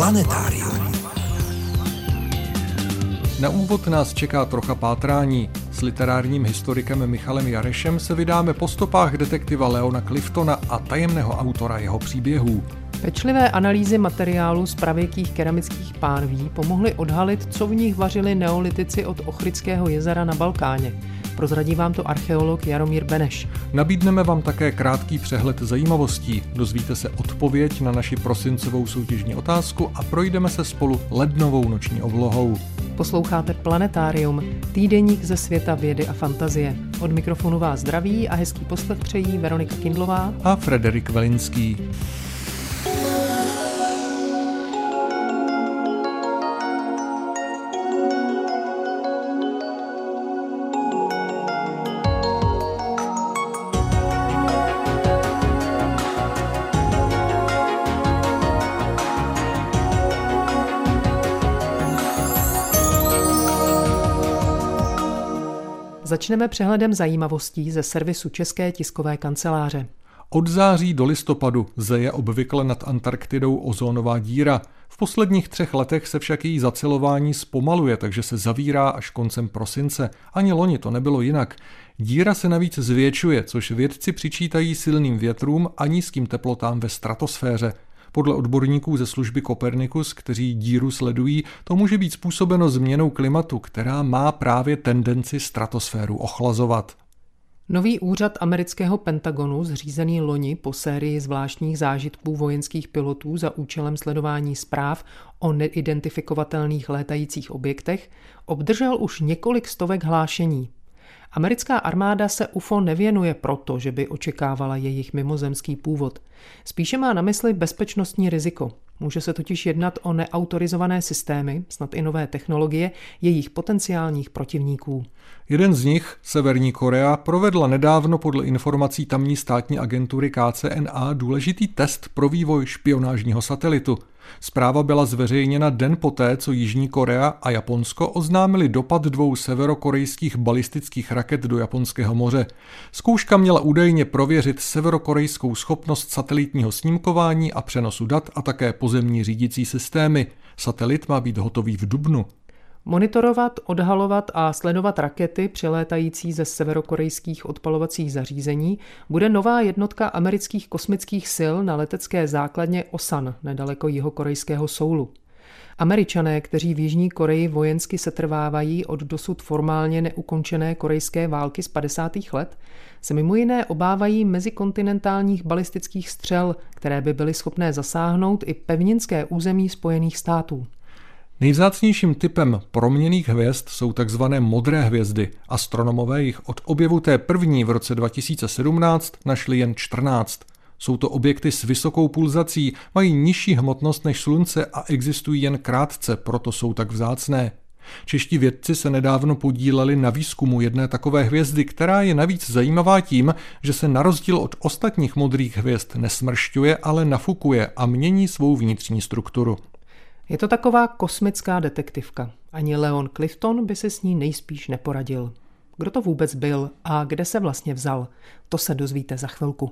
Planetárium. Na úvod nás čeká trocha pátrání. S literárním historikem Michalem Jarešem se vydáme po stopách detektiva Leona Cliftona a tajemného autora jeho příběhů. Pečlivé analýzy materiálu z pravěkých keramických pánví pomohly odhalit, co v nich vařili neolitici od Ochrického jezera na Balkáně. Prozradí vám to archeolog Jaromír Beneš. Nabídneme vám také krátký přehled zajímavostí. Dozvíte se odpověď na naši prosincovou soutěžní otázku a projdeme se spolu lednovou noční oblohou. Posloucháte Planetárium, týdeník ze světa vědy a fantazie. Od mikrofonu vás zdraví a hezký poslech přejí Veronika Kindlová a Frederik Velinský. Začneme přehledem zajímavostí ze servisu České tiskové kanceláře. Od září do listopadu zeje obvykle nad Antarktidou ozónová díra. V posledních třech letech se však její zacelování zpomaluje, takže se zavírá až koncem prosince. Ani loni to nebylo jinak. Díra se navíc zvětšuje, což vědci přičítají silným větrům a nízkým teplotám ve stratosféře. Podle odborníků ze služby Kopernikus, kteří díru sledují, to může být způsobeno změnou klimatu, která má právě tendenci stratosféru ochlazovat. Nový úřad amerického Pentagonu, zřízený loni po sérii zvláštních zážitků vojenských pilotů za účelem sledování zpráv o neidentifikovatelných létajících objektech, obdržel už několik stovek hlášení. Americká armáda se UFO nevěnuje proto, že by očekávala jejich mimozemský původ. Spíše má na mysli bezpečnostní riziko. Může se totiž jednat o neautorizované systémy, snad i nové technologie, jejich potenciálních protivníků. Jeden z nich, Severní Korea, provedla nedávno podle informací tamní státní agentury KCNA důležitý test pro vývoj špionážního satelitu – Zpráva byla zveřejněna den poté, co Jižní Korea a Japonsko oznámili dopad dvou severokorejských balistických raket do Japonského moře. Zkouška měla údajně prověřit severokorejskou schopnost satelitního snímkování a přenosu dat a také pozemní řídící systémy. Satelit má být hotový v dubnu. Monitorovat, odhalovat a sledovat rakety přilétající ze severokorejských odpalovacích zařízení bude nová jednotka amerických kosmických sil na letecké základně Osan, nedaleko jihokorejského Soulu. Američané, kteří v Jižní Koreji vojensky setrvávají od dosud formálně neukončené korejské války z 50. let, se mimo jiné obávají mezikontinentálních balistických střel, které by byly schopné zasáhnout i pevninské území Spojených států. Nejvzácnějším typem proměných hvězd jsou tzv. modré hvězdy. Astronomové jich od objevu té první v roce 2017 našli jen 14. Jsou to objekty s vysokou pulzací, mají nižší hmotnost než Slunce a existují jen krátce, proto jsou tak vzácné. Čeští vědci se nedávno podíleli na výzkumu jedné takové hvězdy, která je navíc zajímavá tím, že se na rozdíl od ostatních modrých hvězd nesmršťuje, ale nafukuje a mění svou vnitřní strukturu. Je to taková kosmická detektivka. Ani Leon Clifton by se s ní nejspíš neporadil. Kdo to vůbec byl a kde se vlastně vzal, to se dozvíte za chvilku.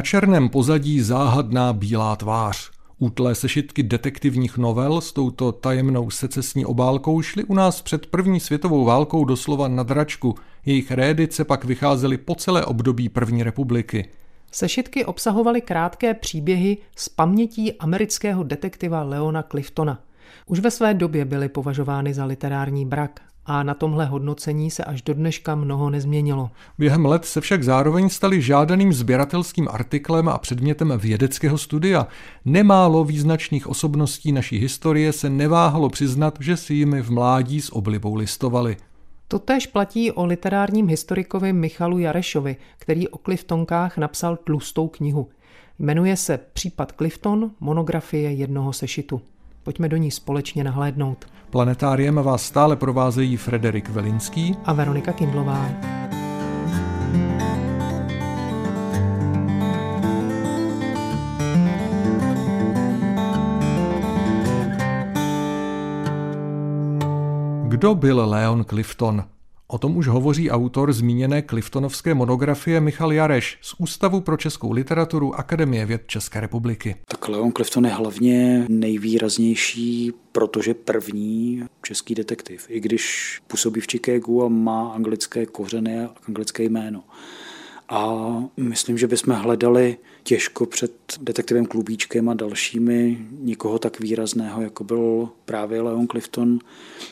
Na černém pozadí záhadná bílá tvář. Útlé sešitky detektivních novel s touto tajemnou secesní obálkou šly u nás před první světovou válkou doslova na dračku. Jejich rédice pak vycházely po celé období první republiky. Sešitky obsahovaly krátké příběhy z pamětí amerického detektiva Leona Cliftona. Už ve své době byly považovány za literární brak a na tomhle hodnocení se až do dneška mnoho nezměnilo. Během let se však zároveň stali žádaným sběratelským artiklem a předmětem vědeckého studia. Nemálo význačných osobností naší historie se neváhalo přiznat, že si jimi v mládí s oblibou listovali. Totež platí o literárním historikovi Michalu Jarešovi, který o Cliftonkách napsal tlustou knihu. Jmenuje se Případ Clifton, monografie jednoho sešitu. Pojďme do ní společně nahlédnout. Planetáriem vás stále provázejí Frederik Velinský a Veronika Kindlová. Kdo byl Leon Clifton? O tom už hovoří autor zmíněné Cliftonovské monografie Michal Jareš z Ústavu pro českou literaturu Akademie věd České republiky. Tak Leon Clifton je hlavně nejvýraznější, protože první český detektiv, i když působí v Chicagu a má anglické kořeny a anglické jméno. A myslím, že bychom hledali těžko před detektivem Klubíčkem a dalšími někoho tak výrazného, jako byl právě Leon Clifton,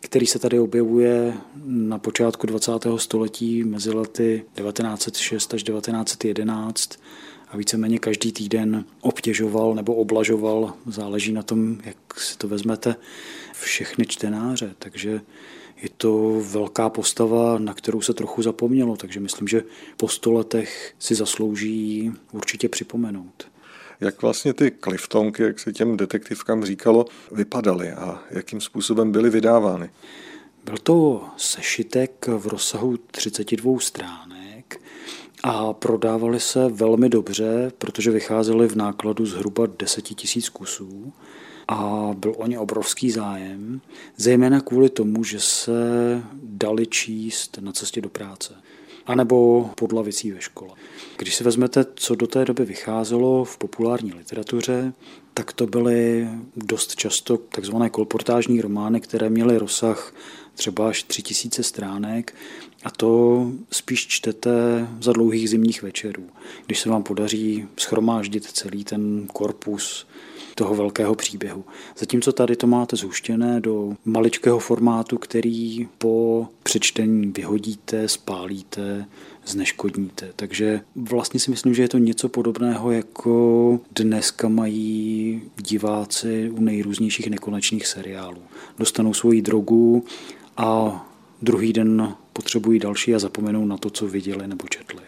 který se tady objevuje na počátku 20. století mezi lety 1906 až 1911 a víceméně každý týden obtěžoval nebo oblažoval, záleží na tom, jak si to vezmete, všechny čtenáře. Takže je to velká postava, na kterou se trochu zapomnělo, takže myslím, že po sto letech si zaslouží určitě připomenout. Jak vlastně ty kliftonky, jak se těm detektivkám říkalo, vypadaly a jakým způsobem byly vydávány? Byl to sešitek v rozsahu 32 stránek a prodávali se velmi dobře, protože vycházely v nákladu zhruba 10 tisíc kusů a byl o ně obrovský zájem, zejména kvůli tomu, že se dali číst na cestě do práce anebo pod lavicí ve škole. Když si vezmete, co do té doby vycházelo v populární literatuře, tak to byly dost často takzvané kolportážní romány, které měly rozsah třeba až tři tisíce stránek a to spíš čtete za dlouhých zimních večerů. Když se vám podaří schromáždit celý ten korpus toho velkého příběhu. Zatímco tady to máte zhuštěné do maličkého formátu, který po přečtení vyhodíte, spálíte, zneškodníte. Takže vlastně si myslím, že je to něco podobného, jako dneska mají diváci u nejrůznějších nekonečných seriálů. Dostanou svoji drogu a druhý den potřebují další a zapomenou na to, co viděli nebo četli.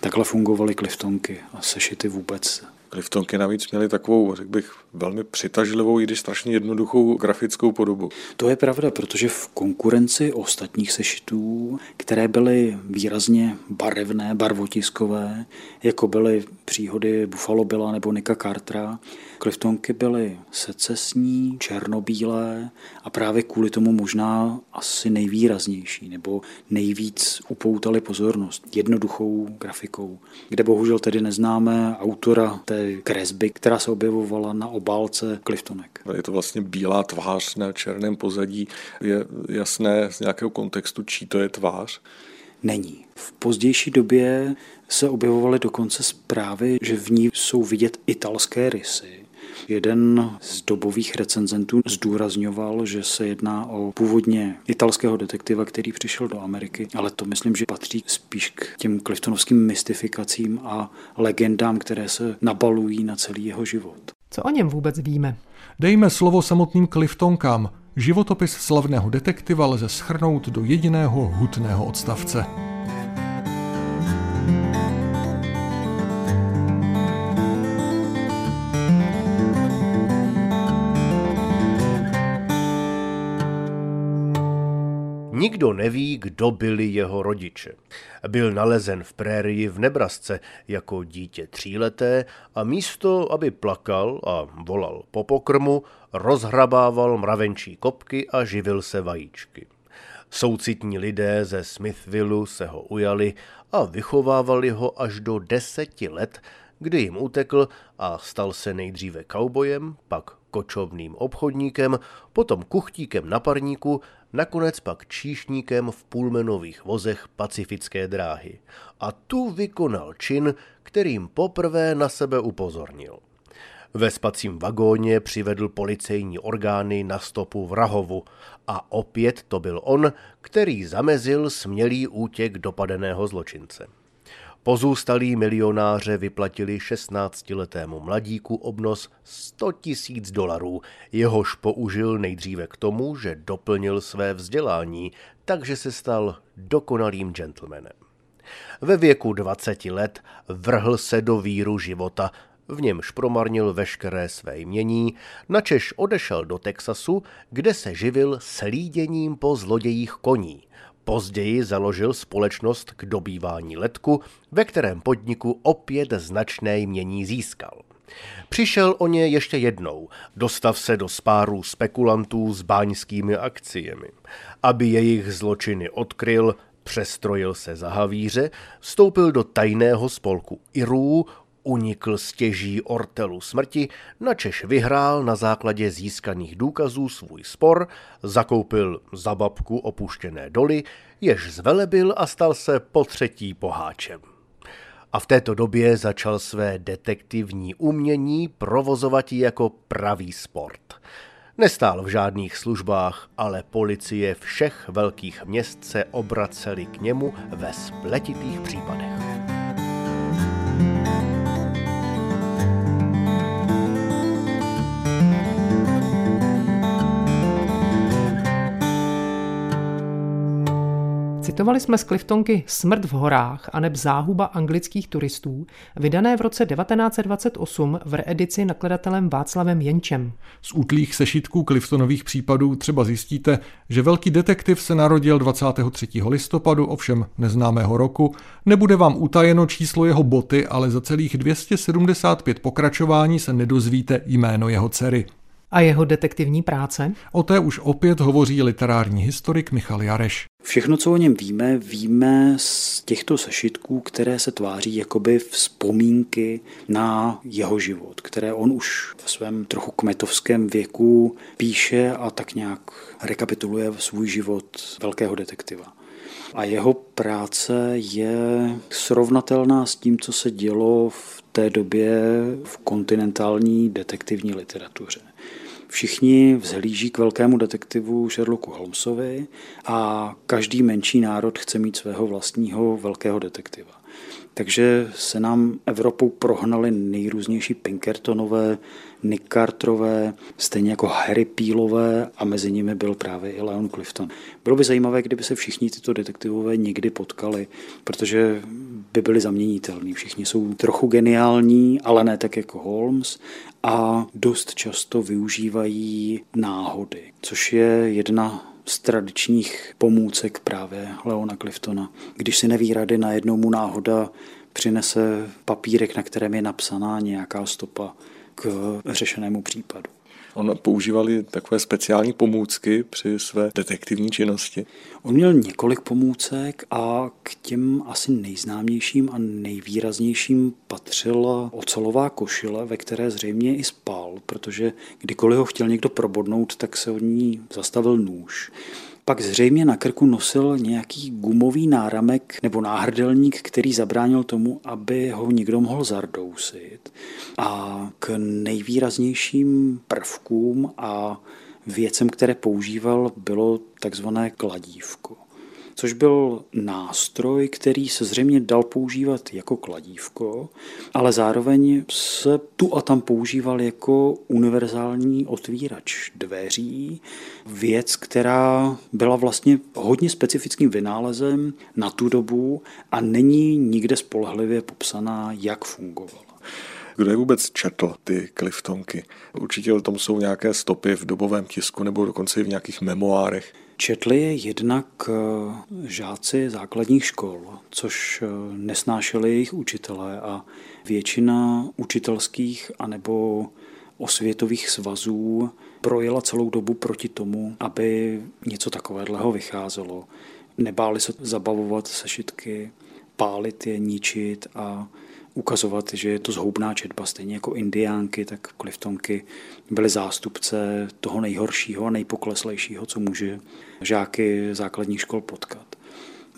Takhle fungovaly kliftonky a sešity vůbec Cliftonky navíc měly takovou, řekl bych, velmi přitažlivou, i když strašně jednoduchou grafickou podobu. To je pravda, protože v konkurenci ostatních sešitů, které byly výrazně barevné, barvotiskové, jako byly příhody Buffalo Billa nebo Nika Cartera, Cliftonky byly secesní, černobílé a právě kvůli tomu možná asi nejvýraznější nebo nejvíc upoutali pozornost jednoduchou grafikou, kde bohužel tedy neznáme autora té kresby, která se objevovala na obálce Cliftonek. Je to vlastně bílá tvář na černém pozadí. Je jasné z nějakého kontextu, čí to je tvář? Není. V pozdější době se objevovaly dokonce zprávy, že v ní jsou vidět italské rysy Jeden z dobových recenzentů zdůrazňoval, že se jedná o původně italského detektiva, který přišel do Ameriky, ale to myslím, že patří spíš k těm Cliftonovským mystifikacím a legendám, které se nabalují na celý jeho život. Co o něm vůbec víme? Dejme slovo samotným Cliftonkám. Životopis slavného detektiva lze schrnout do jediného hutného odstavce. Nikdo neví, kdo byli jeho rodiče. Byl nalezen v prérii v Nebrasce jako dítě tříleté a místo, aby plakal a volal po pokrmu, rozhrabával mravenčí kopky a živil se vajíčky. Soucitní lidé ze Smithvillu se ho ujali a vychovávali ho až do deseti let, kdy jim utekl a stal se nejdříve kaubojem, pak kočovným obchodníkem, potom kuchtíkem na parníku, nakonec pak číšníkem v půlmenových vozech pacifické dráhy. A tu vykonal čin, kterým poprvé na sebe upozornil. Ve spacím vagóně přivedl policejní orgány na stopu vrahovu a opět to byl on, který zamezil smělý útěk dopadeného zločince. Pozůstalí milionáře vyplatili 16-letému mladíku obnos 100 tisíc dolarů, jehož použil nejdříve k tomu, že doplnil své vzdělání, takže se stal dokonalým gentlemanem. Ve věku 20 let vrhl se do víru života, v němž promarnil veškeré své jmění, načež odešel do Texasu, kde se živil slíděním po zlodějích koní. Později založil společnost k dobývání letku, ve kterém podniku opět značné jmění získal. Přišel o ně ještě jednou, dostav se do spáru spekulantů s báňskými akciemi. Aby jejich zločiny odkryl, přestrojil se za havíře, vstoupil do tajného spolku Irů, unikl stěží ortelu smrti, načež vyhrál na základě získaných důkazů svůj spor, zakoupil za babku opuštěné doly, jež zvelebil a stal se po třetí poháčem a v této době začal své detektivní umění provozovat jako pravý sport. Nestál v žádných službách, ale policie všech velkých měst se obraceli k němu ve spletitých případech. Citovali jsme z Cliftonky Smrt v horách a neb záhuba anglických turistů, vydané v roce 1928 v reedici nakladatelem Václavem Jenčem. Z útlých sešitků Cliftonových případů třeba zjistíte, že velký detektiv se narodil 23. listopadu, ovšem neznámého roku. Nebude vám utajeno číslo jeho boty, ale za celých 275 pokračování se nedozvíte jméno jeho dcery. A jeho detektivní práce? O té už opět hovoří literární historik Michal Jareš. Všechno, co o něm víme, víme z těchto sešitků, které se tváří jakoby vzpomínky na jeho život, které on už ve svém trochu kmetovském věku píše a tak nějak rekapituluje svůj život velkého detektiva. A jeho práce je srovnatelná s tím, co se dělo v té době v kontinentální detektivní literatuře. Všichni vzhlíží k velkému detektivu Sherlocku Holmesovi a každý menší národ chce mít svého vlastního velkého detektiva. Takže se nám Evropou prohnali nejrůznější Pinkertonové, Nick Carterové, stejně jako Harry Peelové a mezi nimi byl právě i Leon Clifton. Bylo by zajímavé, kdyby se všichni tyto detektivové někdy potkali, protože by byli zaměnitelní. Všichni jsou trochu geniální, ale ne tak jako Holmes a dost často využívají náhody, což je jedna z tradičních pomůcek právě Leona Cliftona. Když si neví rady, najednou mu náhoda přinese papírek, na kterém je napsaná nějaká stopa k řešenému případu. On používali takové speciální pomůcky při své detektivní činnosti. On měl několik pomůcek a k těm asi nejznámějším a nejvýraznějším patřila ocelová košile, ve které zřejmě i spal, protože kdykoliv ho chtěl někdo probodnout, tak se od ní zastavil nůž. Pak zřejmě na krku nosil nějaký gumový náramek nebo náhrdelník, který zabránil tomu, aby ho někdo mohl zardousit. A k nejvýraznějším prvkům a věcem, které používal, bylo takzvané kladívko což byl nástroj, který se zřejmě dal používat jako kladívko, ale zároveň se tu a tam používal jako univerzální otvírač dveří, věc, která byla vlastně hodně specifickým vynálezem na tu dobu a není nikde spolehlivě popsaná, jak fungovala. Kdo je vůbec četl ty Cliftonky? Určitě o tom jsou nějaké stopy v dobovém tisku nebo dokonce i v nějakých memoárech. Četli je jednak eh, žáci základních škol, což eh, nesnášeli jejich učitelé a většina učitelských anebo osvětových svazů projela celou dobu proti tomu, aby něco takového vycházelo. Nebáli se zabavovat sešitky, pálit je, ničit a ukazovat, že je to zhoubná četba, stejně jako indiánky, tak Cliftonky byly zástupce toho nejhoršího a nejpokleslejšího, co může žáky základních škol potkat.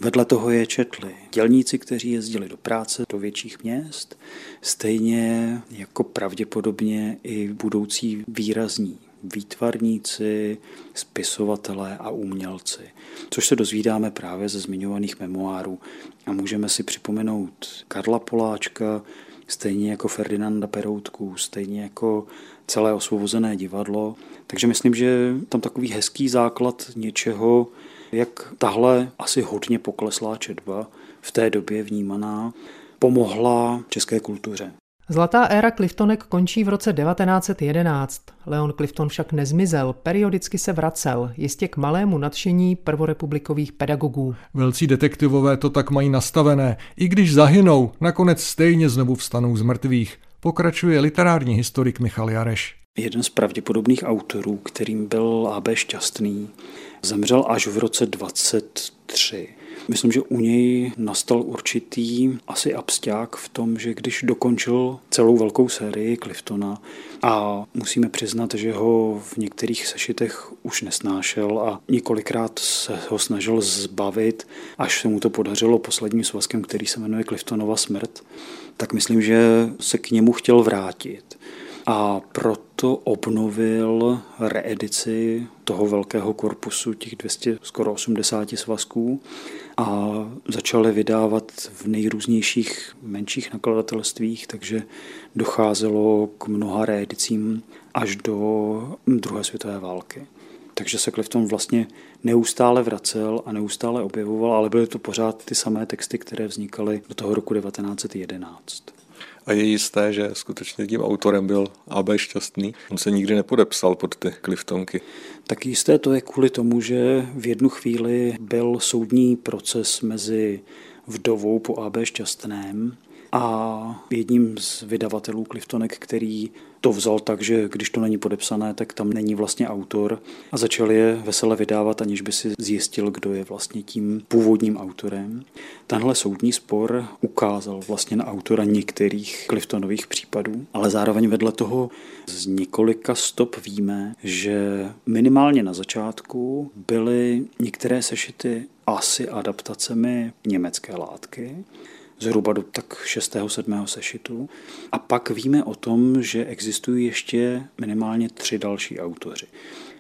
Vedle toho je četli dělníci, kteří jezdili do práce do větších měst, stejně jako pravděpodobně i budoucí výrazní výtvarníci, spisovatelé a umělci, což se dozvídáme právě ze zmiňovaných memoárů. A můžeme si připomenout Karla Poláčka, stejně jako Ferdinanda Peroutku, stejně jako celé osvobozené divadlo. Takže myslím, že tam takový hezký základ něčeho, jak tahle asi hodně pokleslá četba v té době vnímaná, pomohla české kultuře. Zlatá éra Cliftonek končí v roce 1911. Leon Clifton však nezmizel, periodicky se vracel, jistě k malému nadšení prvorepublikových pedagogů. Velcí detektivové to tak mají nastavené. I když zahynou, nakonec stejně znovu vstanou z mrtvých. Pokračuje literární historik Michal Jareš. Jeden z pravděpodobných autorů, kterým byl A.B. Šťastný, zemřel až v roce 23. Myslím, že u něj nastal určitý asi absták v tom, že když dokončil celou velkou sérii Cliftona a musíme přiznat, že ho v některých sešitech už nesnášel a několikrát se ho snažil zbavit, až se mu to podařilo posledním svazkem, který se jmenuje Cliftonova smrt, tak myslím, že se k němu chtěl vrátit a proto obnovil reedici toho velkého korpusu, těch 200, skoro 80 svazků a začali vydávat v nejrůznějších menších nakladatelstvích, takže docházelo k mnoha reedicím až do druhé světové války. Takže se Clifton vlastně neustále vracel a neustále objevoval, ale byly to pořád ty samé texty, které vznikaly do toho roku 1911. A je jisté, že skutečně tím autorem byl A.B. Šťastný. On se nikdy nepodepsal pod ty kliftonky. Tak jisté to je kvůli tomu, že v jednu chvíli byl soudní proces mezi vdovou po A.B. Šťastném a jedním z vydavatelů Cliftonek, který to vzal tak, že když to není podepsané, tak tam není vlastně autor a začal je vesele vydávat, aniž by si zjistil, kdo je vlastně tím původním autorem. Tenhle soudní spor ukázal vlastně na autora některých Cliftonových případů, ale zároveň vedle toho z několika stop víme, že minimálně na začátku byly některé sešity asi adaptacemi německé látky, zhruba do tak 6. 7. sešitu. A pak víme o tom, že existují ještě minimálně tři další autoři.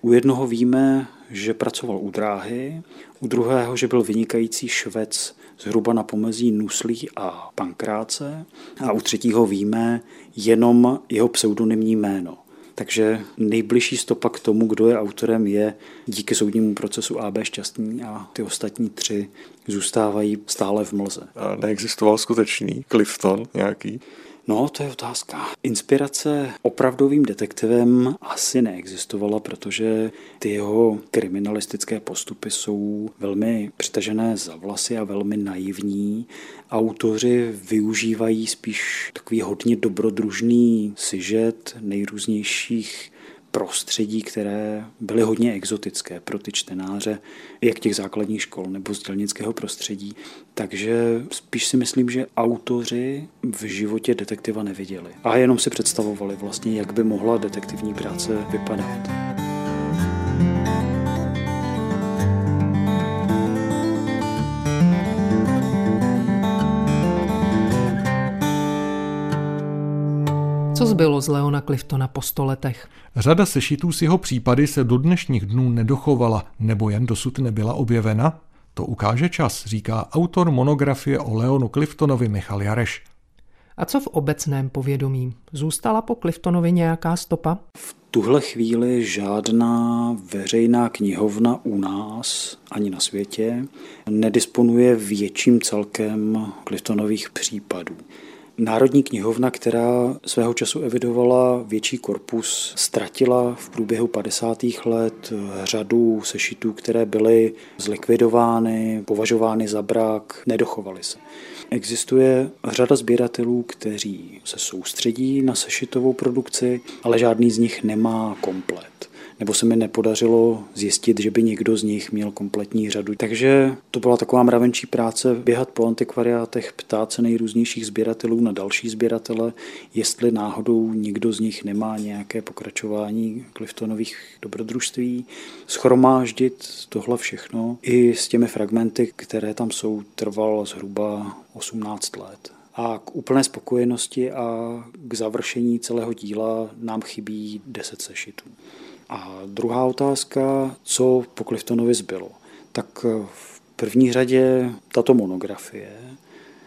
U jednoho víme, že pracoval u dráhy, u druhého, že byl vynikající švec zhruba na pomezí Nuslí a Pankráce a u třetího víme jenom jeho pseudonymní jméno. Takže nejbližší stopa k tomu, kdo je autorem, je díky soudnímu procesu AB Šťastný a ty ostatní tři zůstávají stále v mlze. A neexistoval skutečný Clifton nějaký? No, to je otázka. Inspirace opravdovým detektivem asi neexistovala, protože ty jeho kriminalistické postupy jsou velmi přitažené za vlasy a velmi naivní. Autoři využívají spíš takový hodně dobrodružný sižet nejrůznějších prostředí, které byly hodně exotické pro ty čtenáře, jak těch základních škol nebo z dělnického prostředí. Takže spíš si myslím, že autoři v životě detektiva neviděli a jenom si představovali vlastně, jak by mohla detektivní práce vypadat. Co zbylo z Leona Cliftona po sto letech? Řada sešitů s jeho případy se do dnešních dnů nedochovala, nebo jen dosud nebyla objevena? To ukáže čas, říká autor monografie o Leonu Cliftonovi Michal Jareš. A co v obecném povědomí? Zůstala po Cliftonovi nějaká stopa? V tuhle chvíli žádná veřejná knihovna u nás ani na světě nedisponuje větším celkem Cliftonových případů. Národní knihovna, která svého času evidovala větší korpus, ztratila v průběhu 50. let řadu sešitů, které byly zlikvidovány, považovány za brak, nedochovaly se. Existuje řada sběratelů, kteří se soustředí na sešitovou produkci, ale žádný z nich nemá komplet nebo se mi nepodařilo zjistit, že by někdo z nich měl kompletní řadu. Takže to byla taková mravenčí práce běhat po antikvariátech, ptát se nejrůznějších sběratelů na další sběratele, jestli náhodou někdo z nich nemá nějaké pokračování Cliftonových dobrodružství, schromáždit tohle všechno i s těmi fragmenty, které tam jsou, trval zhruba 18 let. A k úplné spokojenosti a k završení celého díla nám chybí 10 sešitů. A druhá otázka, co po Cliftonovi zbylo. Tak v první řadě tato monografie,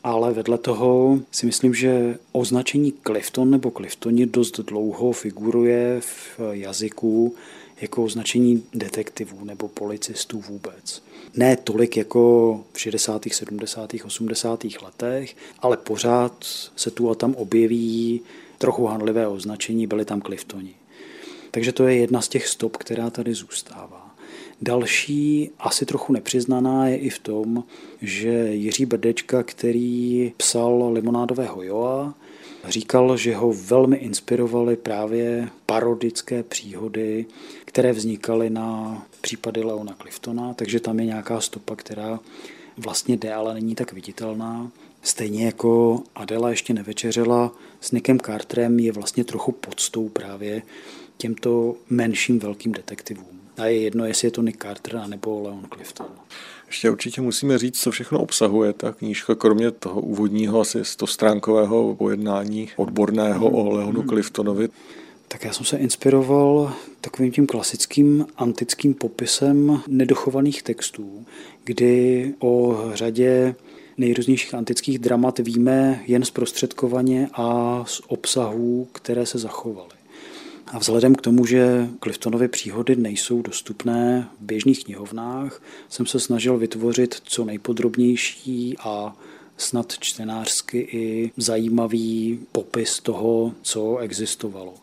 ale vedle toho si myslím, že označení Clifton nebo Cliftoni dost dlouho figuruje v jazyku jako označení detektivů nebo policistů vůbec. Ne tolik jako v 60., 70., 80. letech, ale pořád se tu a tam objeví trochu hanlivé označení, byli tam Cliftoni. Takže to je jedna z těch stop, která tady zůstává. Další, asi trochu nepřiznaná, je i v tom, že Jiří Brdečka, který psal Limonádového Joa, říkal, že ho velmi inspirovaly právě parodické příhody, které vznikaly na případy Leona Cliftona, takže tam je nějaká stopa, která vlastně jde, ale není tak viditelná. Stejně jako Adela ještě nevečeřela s Nickem Carterem je vlastně trochu podstou právě těmto menším velkým detektivům. A je jedno, jestli je to Nick Carter nebo Leon Clifton. Ještě určitě musíme říct, co všechno obsahuje ta knížka, kromě toho úvodního asi stostránkového pojednání odborného o Leonu Cliftonovi. Tak já jsem se inspiroval takovým tím klasickým antickým popisem nedochovaných textů, kdy o řadě nejrůznějších antických dramat víme jen zprostředkovaně a z obsahů, které se zachovaly. A vzhledem k tomu, že Cliftonovy příhody nejsou dostupné v běžných knihovnách, jsem se snažil vytvořit co nejpodrobnější a snad čtenářsky i zajímavý popis toho, co existovalo.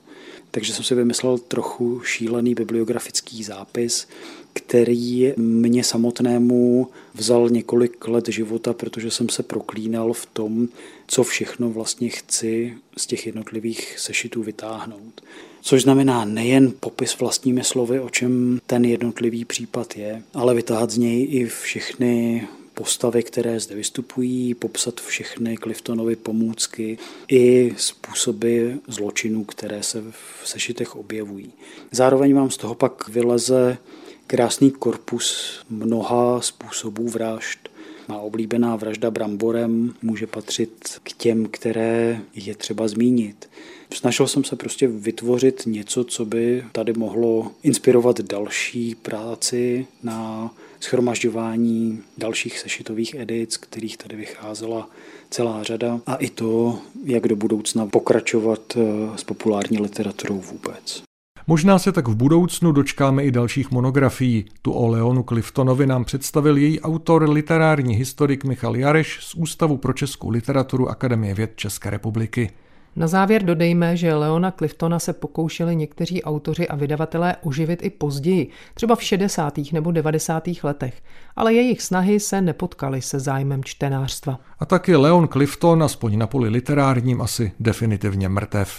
Takže jsem si vymyslel trochu šílený bibliografický zápis, který mě samotnému vzal několik let života, protože jsem se proklínal v tom, co všechno vlastně chci z těch jednotlivých sešitů vytáhnout. Což znamená nejen popis vlastními slovy, o čem ten jednotlivý případ je, ale vytáhat z něj i všechny postavy, které zde vystupují, popsat všechny Cliftonovy pomůcky i způsoby zločinů, které se v sešitech objevují. Zároveň vám z toho pak vyleze krásný korpus mnoha způsobů vražd. Má oblíbená vražda bramborem může patřit k těm, které je třeba zmínit. Snažil jsem se prostě vytvořit něco, co by tady mohlo inspirovat další práci na schromažďování dalších sešitových edic, kterých tady vycházela celá řada a i to, jak do budoucna pokračovat s populární literaturou vůbec. Možná se tak v budoucnu dočkáme i dalších monografií. Tu o Leonu Cliftonovi nám představil její autor, literární historik Michal Jareš z Ústavu pro českou literaturu Akademie věd České republiky. Na závěr dodejme, že Leona Cliftona se pokoušeli někteří autoři a vydavatelé oživit i později, třeba v 60. nebo 90. letech, ale jejich snahy se nepotkaly se zájmem čtenářstva. A tak je Leon Clifton, aspoň na poli literárním, asi definitivně mrtev.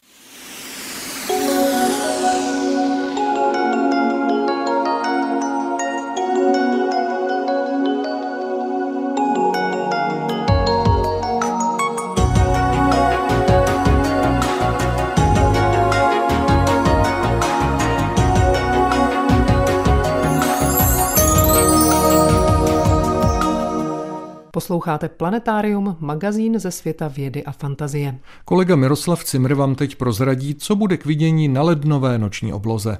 Posloucháte Planetárium, magazín ze světa vědy a fantazie. Kolega Miroslav Cimr vám teď prozradí, co bude k vidění na lednové noční obloze.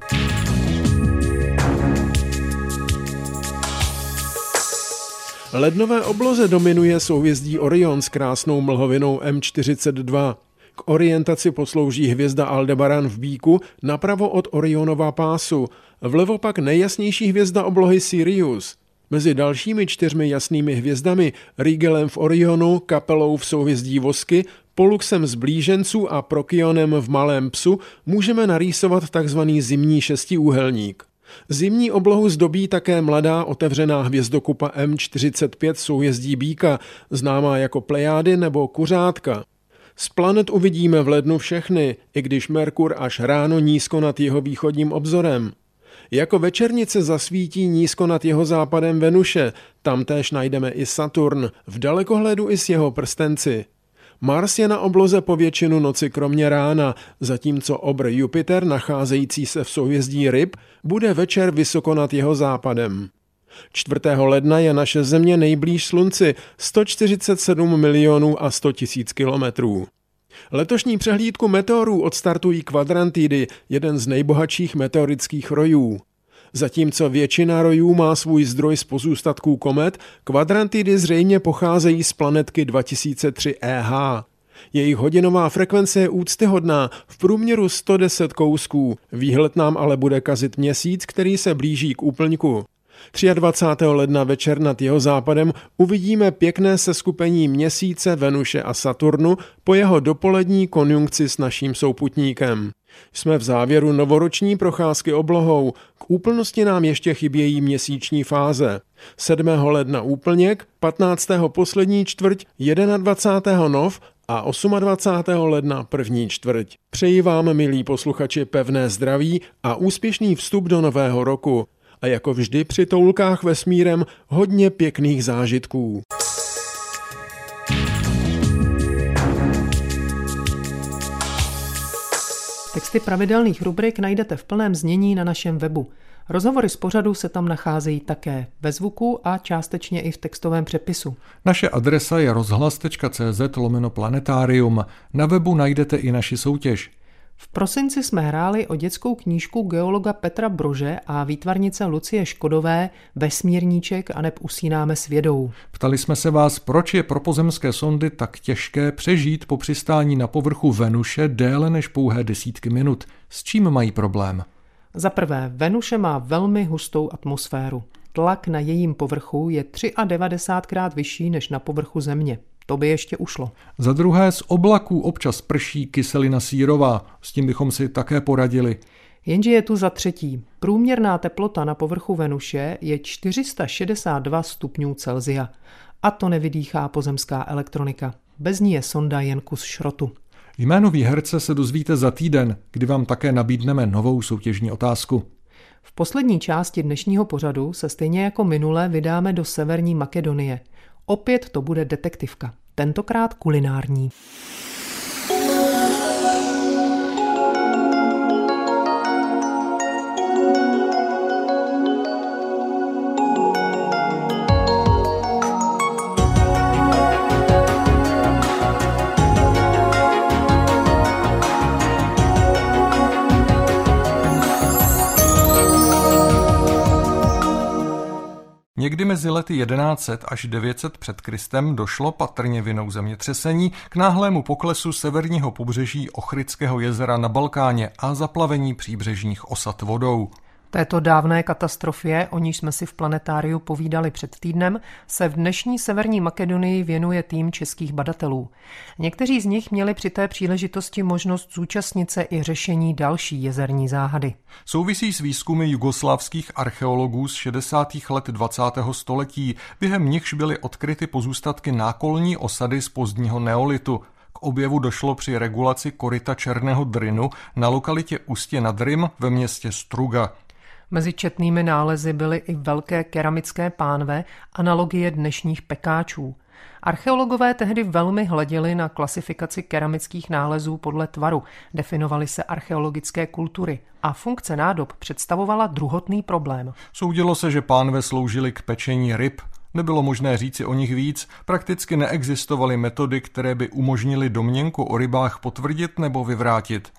Lednové obloze dominuje souvězdí Orion s krásnou mlhovinou M42. K orientaci poslouží hvězda Aldebaran v Bíku napravo od Orionova pásu, vlevo pak nejjasnější hvězda oblohy Sirius – Mezi dalšími čtyřmi jasnými hvězdami, Rigelem v Orionu, kapelou v souhvězdí Vosky, Poluxem z blíženců a Prokionem v Malém psu můžeme narýsovat tzv. zimní šestiúhelník. Zimní oblohu zdobí také mladá otevřená hvězdokupa M45 souhvězdí Bíka, známá jako Plejády nebo Kuřátka. Z planet uvidíme v lednu všechny, i když Merkur až ráno nízko nad jeho východním obzorem. Jako večernice zasvítí nízko nad jeho západem Venuše, tam též najdeme i Saturn, v dalekohledu i s jeho prstenci. Mars je na obloze po většinu noci kromě rána, zatímco obr Jupiter, nacházející se v souhvězdí ryb, bude večer vysoko nad jeho západem. 4. ledna je naše Země nejblíž Slunci 147 milionů a 100 tisíc kilometrů. Letošní přehlídku meteorů odstartují kvadrantidy, jeden z nejbohatších meteorických rojů. Zatímco většina rojů má svůj zdroj z pozůstatků komet, kvadrantidy zřejmě pocházejí z planetky 2003 EH. Jejich hodinová frekvence je úctyhodná, v průměru 110 kousků. Výhled nám ale bude kazit měsíc, který se blíží k úplňku. 23. ledna večer nad jeho západem uvidíme pěkné seskupení měsíce, Venuše a Saturnu po jeho dopolední konjunkci s naším souputníkem. Jsme v závěru novoroční procházky oblohou. K úplnosti nám ještě chybějí měsíční fáze. 7. ledna úplněk, 15. poslední čtvrť, 21. nov a 28. ledna první čtvrť. Přeji vám, milí posluchači, pevné zdraví a úspěšný vstup do nového roku. A jako vždy při toulkách vesmírem hodně pěkných zážitků. Texty pravidelných rubrik najdete v plném znění na našem webu. Rozhovory z pořadu se tam nacházejí také ve zvuku a částečně i v textovém přepisu. Naše adresa je rozhlas.cz lomeno planetarium. Na webu najdete i naši soutěž. V prosinci jsme hráli o dětskou knížku geologa Petra Brože a výtvarnice Lucie Škodové Vesmírníček a neb usínáme s vědou. Ptali jsme se vás, proč je pro pozemské sondy tak těžké přežít po přistání na povrchu Venuše déle než pouhé desítky minut. S čím mají problém? Za prvé, Venuše má velmi hustou atmosféru. Tlak na jejím povrchu je 93krát vyšší než na povrchu Země. To by ještě ušlo. Za druhé, z oblaků občas prší kyselina sírová. S tím bychom si také poradili. Jenže je tu za třetí. Průměrná teplota na povrchu Venuše je 462 stupňů Celzia. A to nevydýchá pozemská elektronika. Bez ní je sonda jen kus šrotu. Jméno výherce se dozvíte za týden, kdy vám také nabídneme novou soutěžní otázku. V poslední části dnešního pořadu se stejně jako minule vydáme do Severní Makedonie. Opět to bude detektivka, tentokrát kulinární. Někdy mezi lety 1100 až 900 před Kristem došlo patrně vinou zemětřesení k náhlému poklesu severního pobřeží Ochryckého jezera na Balkáně a zaplavení příbřežních osad vodou. Této dávné katastrofě, o níž jsme si v planetáriu povídali před týdnem, se v dnešní Severní Makedonii věnuje tým českých badatelů. Někteří z nich měli při té příležitosti možnost zúčastnit se i řešení další jezerní záhady. Souvisí s výzkumy jugoslávských archeologů z 60. let 20. století, během nichž byly odkryty pozůstatky nákolní osady z pozdního neolitu. K objevu došlo při regulaci koryta Černého Drynu na lokalitě Ústě nad Rym ve městě Struga. Mezi četnými nálezy byly i velké keramické pánve, analogie dnešních pekáčů. Archeologové tehdy velmi hleděli na klasifikaci keramických nálezů podle tvaru, definovaly se archeologické kultury a funkce nádob představovala druhotný problém. Soudilo se, že pánve sloužily k pečení ryb, Nebylo možné říci o nich víc, prakticky neexistovaly metody, které by umožnily domněnku o rybách potvrdit nebo vyvrátit.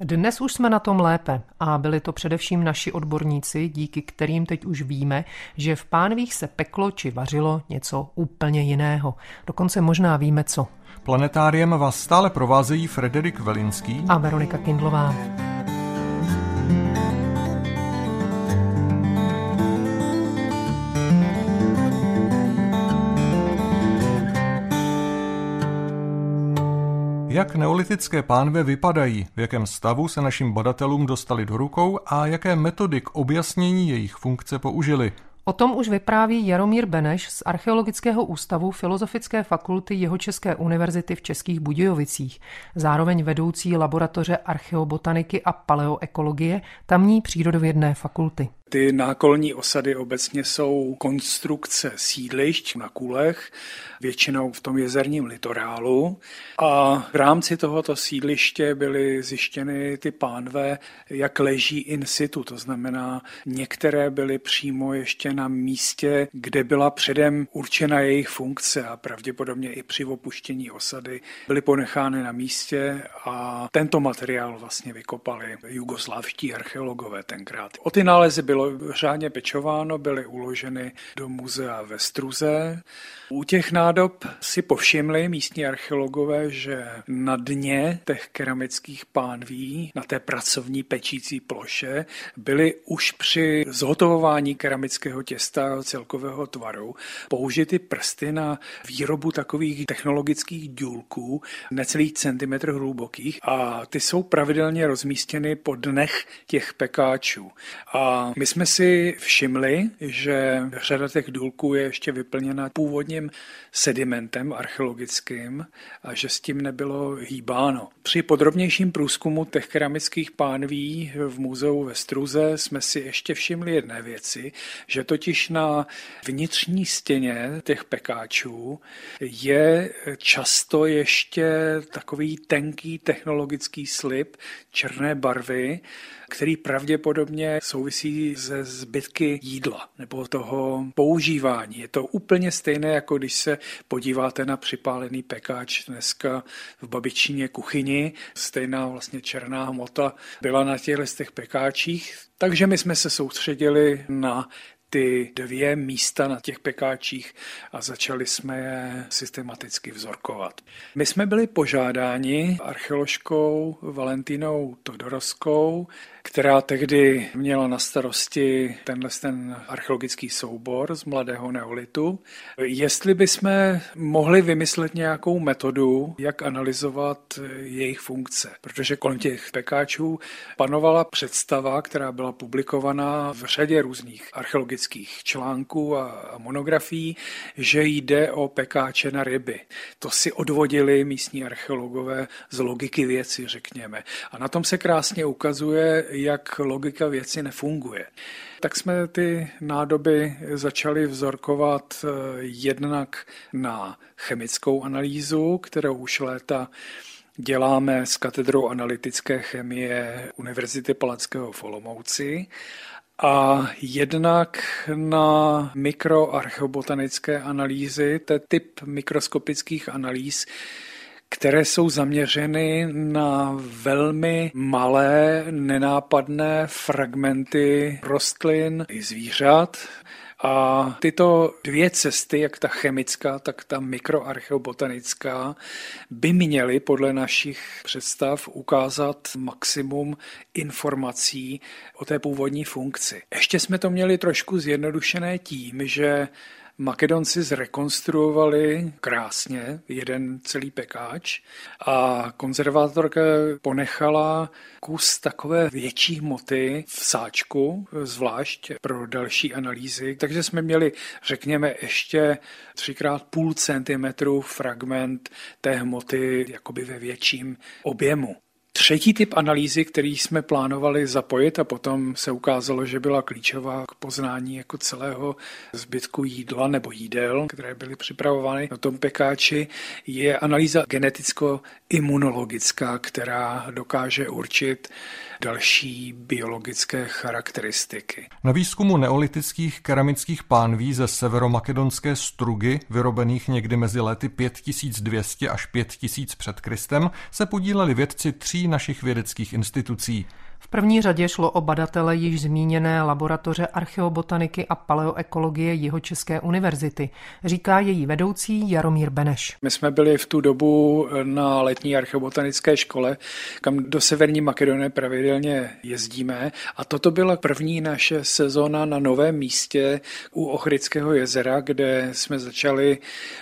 Dnes už jsme na tom lépe a byli to především naši odborníci, díky kterým teď už víme, že v pánvích se peklo či vařilo něco úplně jiného. Dokonce možná víme co. Planetáriem vás stále provázejí Frederik Velinský a Veronika Kindlová. Jak neolitické pánve vypadají, v jakém stavu se našim badatelům dostali do rukou a jaké metody k objasnění jejich funkce použili. O tom už vypráví Jaromír Beneš z Archeologického ústavu Filozofické fakulty Jihočeské univerzity v Českých Budějovicích, zároveň vedoucí laboratoře archeobotaniky a paleoekologie tamní přírodovědné fakulty. Ty nákolní osady obecně jsou konstrukce sídlišť na kulech, většinou v tom jezerním litorálu. A v rámci tohoto sídliště byly zjištěny ty pánve, jak leží in situ. To znamená, některé byly přímo ještě na místě, kde byla předem určena jejich funkce a pravděpodobně i při opuštění osady byly ponechány na místě a tento materiál vlastně vykopali jugoslávští archeologové tenkrát. O ty nálezy byly bylo řádně pečováno, byly uloženy do muzea ve Struze. U těch nádob si povšimli místní archeologové, že na dně těch keramických pánví, na té pracovní pečící ploše, byly už při zhotovování keramického těsta celkového tvaru použity prsty na výrobu takových technologických důlků necelých centimetr hlubokých a ty jsou pravidelně rozmístěny po dnech těch pekáčů. A my jsme si všimli, že řada těch důlků je ještě vyplněna původním sedimentem archeologickým a že s tím nebylo hýbáno. Při podrobnějším průzkumu těch keramických pánví v muzeu ve Struze jsme si ještě všimli jedné věci, že totiž na vnitřní stěně těch pekáčů je často ještě takový tenký technologický slib černé barvy, který pravděpodobně souvisí ze zbytky jídla nebo toho používání. Je to úplně stejné, jako když se podíváte na připálený pekáč dneska v babičině kuchyni. Stejná vlastně černá hmota byla na těchto těch pekáčích. Takže my jsme se soustředili na ty dvě místa na těch pekáčích a začali jsme je systematicky vzorkovat. My jsme byli požádáni archeoložkou Valentínou Todorovskou, která tehdy měla na starosti tenhle ten archeologický soubor z mladého neolitu. Jestli bychom mohli vymyslet nějakou metodu, jak analyzovat jejich funkce, protože kolem těch pekáčů panovala představa, která byla publikovaná v řadě různých archeologických článků a monografií, že jde o pekáče na ryby. To si odvodili místní archeologové z logiky věci, řekněme. A na tom se krásně ukazuje, jak logika věci nefunguje. Tak jsme ty nádoby začali vzorkovat eh, jednak na chemickou analýzu, kterou už léta děláme s katedrou analytické chemie Univerzity Palackého v Olomouci a jednak na mikroarcheobotanické analýzy, to je typ mikroskopických analýz, které jsou zaměřeny na velmi malé, nenápadné fragmenty rostlin i zvířat. A tyto dvě cesty, jak ta chemická, tak ta mikroarcheobotanická, by měly podle našich představ ukázat maximum informací o té původní funkci. Ještě jsme to měli trošku zjednodušené tím, že Makedonci zrekonstruovali krásně jeden celý pekáč a konzervátorka ponechala kus takové větší hmoty v sáčku, zvlášť pro další analýzy. Takže jsme měli, řekněme, ještě třikrát půl centimetru fragment té hmoty jakoby ve větším objemu. Třetí typ analýzy, který jsme plánovali zapojit a potom se ukázalo, že byla klíčová k poznání jako celého zbytku jídla nebo jídel, které byly připravovány na tom pekáči, je analýza geneticko-imunologická, která dokáže určit další biologické charakteristiky. Na výzkumu neolitických keramických pánví ze severomakedonské strugy, vyrobených někdy mezi lety 5200 až 5000 před Kristem, se podíleli vědci tří našich vědeckých institucí – v první řadě šlo o badatele již zmíněné laboratoře archeobotaniky a paleoekologie Jihočeské univerzity, říká její vedoucí Jaromír Beneš. My jsme byli v tu dobu na letní archeobotanické škole, kam do Severní Makedonie pravidelně jezdíme a toto byla první naše sezóna na novém místě u Ochrického jezera, kde jsme začali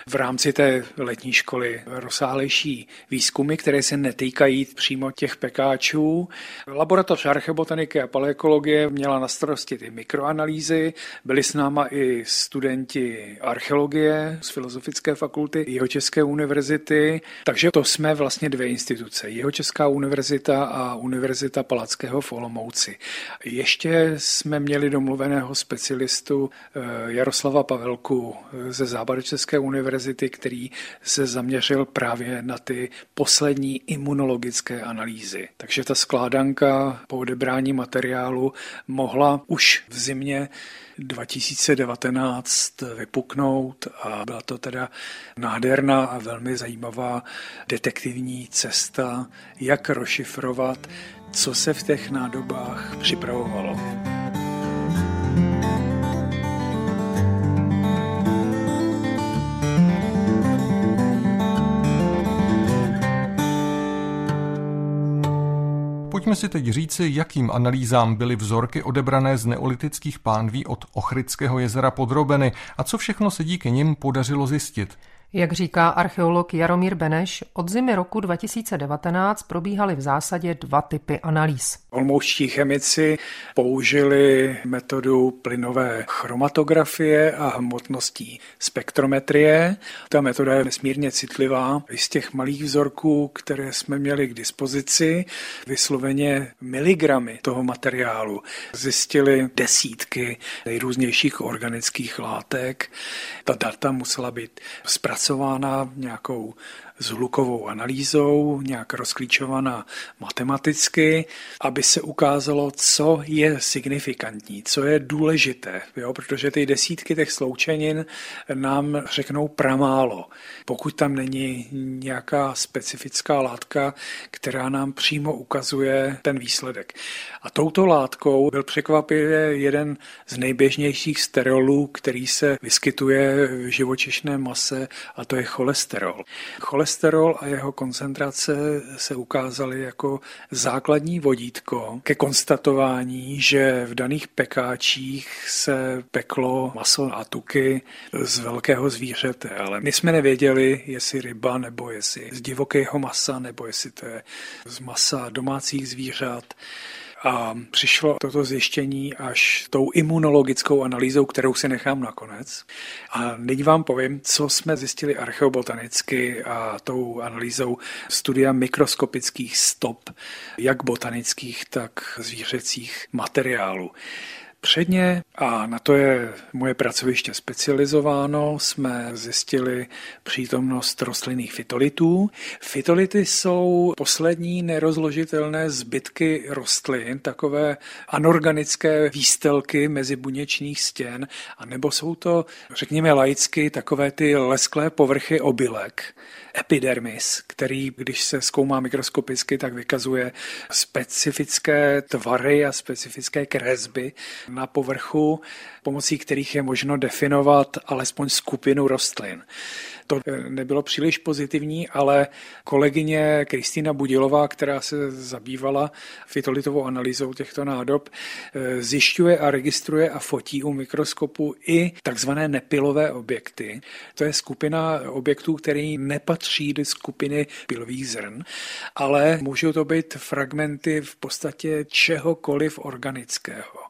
v rámci té letní školy rozsáhlejší výzkumy, které se netýkají přímo těch pekáčů. Laboratoř Laboratoř archeobotaniky a paleekologie měla na starosti ty mikroanalýzy, byli s náma i studenti archeologie z Filozofické fakulty Jihočeské univerzity, takže to jsme vlastně dvě instituce, Jihočeská univerzita a Univerzita Palackého v Olomouci. Ještě jsme měli domluveného specialistu eh, Jaroslava Pavelku ze Západočeské univerzity, který se zaměřil právě na ty poslední imunologické analýzy. Takže ta skládanka po odebrání materiálu mohla už v zimě 2019 vypuknout a byla to teda nádherná a velmi zajímavá detektivní cesta, jak rozšifrovat, co se v těch nádobách připravovalo. Pojďme si teď říci, jakým analýzám byly vzorky odebrané z neolitických pánví od Ochryckého jezera podrobeny a co všechno se díky nim podařilo zjistit. Jak říká archeolog Jaromír Beneš, od zimy roku 2019 probíhaly v zásadě dva typy analýz. Olmouští chemici použili metodu plynové chromatografie a hmotností spektrometrie. Ta metoda je nesmírně citlivá. Z těch malých vzorků, které jsme měli k dispozici, vysloveně miligramy toho materiálu, zjistili desítky nejrůznějších organických látek. Ta data musela být zpracována zpracována nějakou zhlukovou analýzou, nějak rozklíčovaná matematicky, aby se ukázalo, co je signifikantní, co je důležité, jo? protože ty desítky těch sloučenin nám řeknou pramálo, pokud tam není nějaká specifická látka, která nám přímo ukazuje ten výsledek. A touto látkou byl překvapivě jeden z nejběžnějších sterolů, který se vyskytuje v živočišné mase, a to je cholesterol. Cholesterol cholesterol a jeho koncentrace se ukázaly jako základní vodítko ke konstatování, že v daných pekáčích se peklo maso a tuky z velkého zvířete, ale my jsme nevěděli, jestli ryba, nebo jestli z divokého masa, nebo jestli to je z masa domácích zvířat. A přišlo toto zjištění až tou imunologickou analýzou, kterou si nechám nakonec. A nyní vám povím, co jsme zjistili archeobotanicky a tou analýzou studia mikroskopických stop, jak botanických, tak zvířecích materiálů. Předně, a na to je moje pracoviště specializováno, jsme zjistili přítomnost rostlinných fitolitů. Fitolity jsou poslední nerozložitelné zbytky rostlin, takové anorganické výstelky mezi buněčných stěn, anebo jsou to, řekněme laicky, takové ty lesklé povrchy obilek epidermis, který, když se zkoumá mikroskopicky, tak vykazuje specifické tvary a specifické kresby na povrchu, pomocí kterých je možno definovat alespoň skupinu rostlin. To nebylo příliš pozitivní, ale kolegyně Kristýna Budilová, která se zabývala fitolitovou analýzou těchto nádob, zjišťuje a registruje a fotí u mikroskopu i takzvané nepilové objekty. To je skupina objektů, který nepatří do skupiny pilových zrn, ale můžou to být fragmenty v podstatě čehokoliv organického.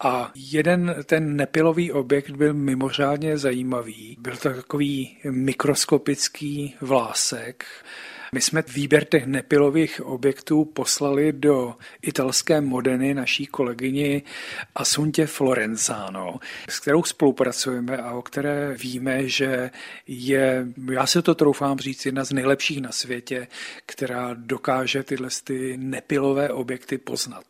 A jeden ten nepilový objekt byl mimořádně zajímavý. Byl to takový mikroskopický vlásek, my jsme výběr těch nepilových objektů poslali do italské Modeny naší kolegyni Asuntě Florenzano, s kterou spolupracujeme a o které víme, že je, já se to troufám říct, jedna z nejlepších na světě, která dokáže tyhle ty nepilové objekty poznat.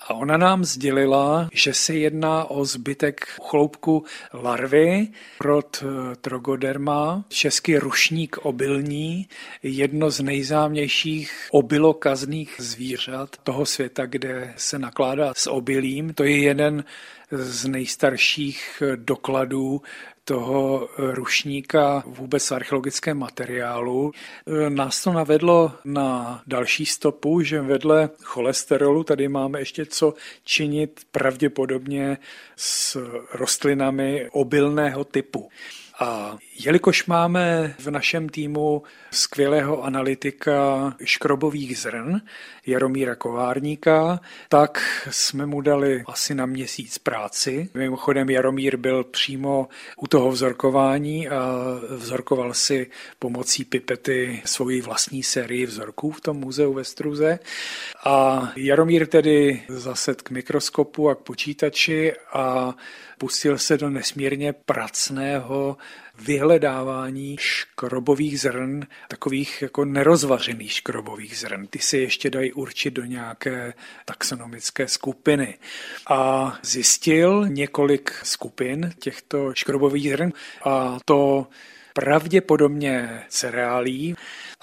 A ona nám sdělila, že se jedná o zbytek chloupku larvy, rod eh, Trogoderma, český rušník obilní, jedno z nejzámějších obilokazných zvířat toho světa, kde se nakládá s obilím. To je jeden z nejstarších dokladů toho rušníka vůbec archeologickém materiálu. Nás to navedlo na další stopu, že vedle cholesterolu tady máme ještě co činit pravděpodobně s rostlinami obilného typu. A jelikož máme v našem týmu skvělého analytika škrobových zrn, Jaromíra Kovárníka, tak jsme mu dali asi na měsíc práci. Mimochodem Jaromír byl přímo u toho vzorkování a vzorkoval si pomocí pipety svoji vlastní sérii vzorků v tom muzeu ve Struze. A Jaromír tedy zased k mikroskopu a k počítači a pustil se do nesmírně pracného vyhledávání škrobových zrn, takových jako nerozvařených škrobových zrn. Ty se ještě dají určit do nějaké taxonomické skupiny. A zjistil několik skupin těchto škrobových zrn a to pravděpodobně cereálí.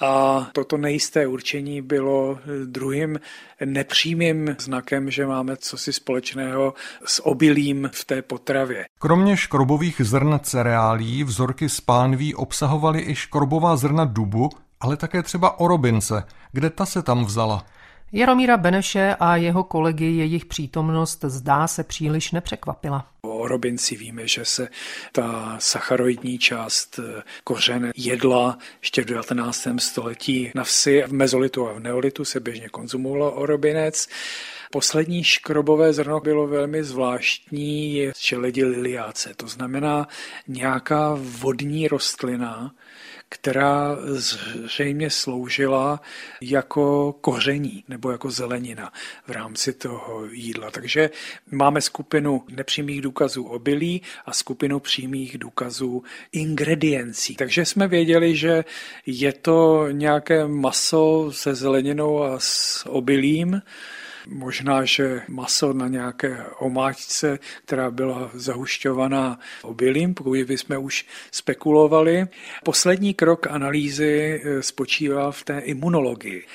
A toto nejisté určení bylo druhým nepřímým znakem, že máme cosi společného s obilím v té potravě. Kromě škrobových zrn cereálí vzorky z pánví obsahovaly i škrobová zrna dubu, ale také třeba orobince. Kde ta se tam vzala? Jaromíra Beneše a jeho kolegy jejich přítomnost zdá se příliš nepřekvapila. O robinci víme, že se ta sacharoidní část kořene jedla ještě v 19. století na vsi. V mezolitu a v neolitu se běžně konzumovalo orobinec. Poslední škrobové zrno bylo velmi zvláštní, je čeledi liliáce, to znamená nějaká vodní rostlina, která zřejmě sloužila jako koření nebo jako zelenina v rámci toho jídla. Takže máme skupinu nepřímých důkazů obilí a skupinu přímých důkazů ingrediencí. Takže jsme věděli, že je to nějaké maso se zeleninou a s obilím, Možná, že maso na nějaké omáčce, která byla zahušťovaná obilím, pokud bychom už spekulovali. Poslední krok analýzy eh, spočíval v té imunologii.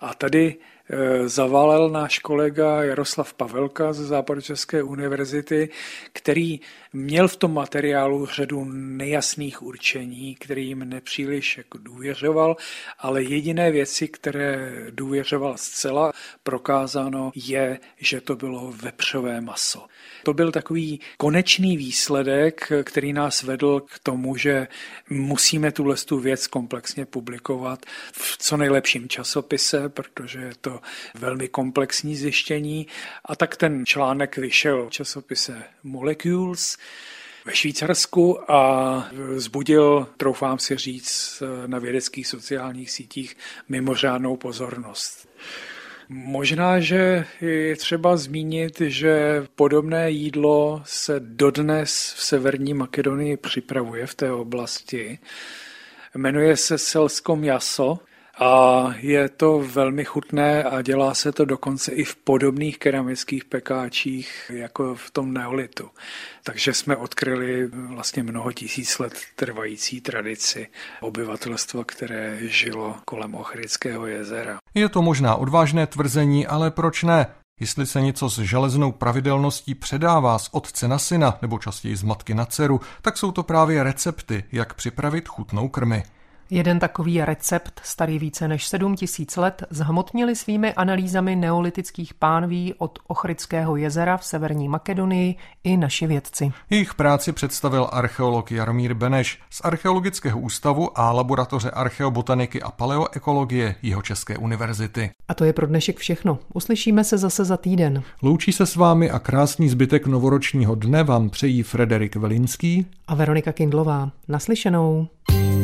A tady zavalil náš kolega Jaroslav Pavelka ze Západočeské univerzity, který měl v tom materiálu řadu nejasných určení, kterým nepříliš jako důvěřoval, ale jediné věci, které důvěřoval zcela prokázáno, je, že to bylo vepřové maso. To byl takový konečný výsledek, který nás vedl k tomu, že musíme tuhle tu věc komplexně publikovat v co nejlepším časopise, protože je to velmi komplexní zjištění. A tak ten článek vyšel v časopise Molecules, ve Švýcarsku a zbudil, troufám si říct, na vědeckých sociálních sítích mimořádnou pozornost. Možná, že je třeba zmínit, že podobné jídlo se dodnes v Severní Makedonii připravuje v té oblasti. Jmenuje se selsko jaso a je to velmi chutné a dělá se to dokonce i v podobných keramických pekáčích jako v tom neolitu. Takže jsme odkryli vlastně mnoho tisíc let trvající tradici obyvatelstva, které žilo kolem Ochrického jezera. Je to možná odvážné tvrzení, ale proč ne? Jestli se něco s železnou pravidelností předává z otce na syna, nebo častěji z matky na dceru, tak jsou to právě recepty, jak připravit chutnou krmy. Jeden takový recept, starý více než 7 tisíc let, zhmotnili svými analýzami neolitických pánví od Ochrického jezera v severní Makedonii i naši vědci. Jejich práci představil archeolog Jaromír Beneš z Archeologického ústavu a laboratoře archeobotaniky a paleoekologie Jihočeské univerzity. A to je pro dnešek všechno. Uslyšíme se zase za týden. Loučí se s vámi a krásný zbytek novoročního dne vám přejí Frederik Velinský a Veronika Kindlová. Naslyšenou.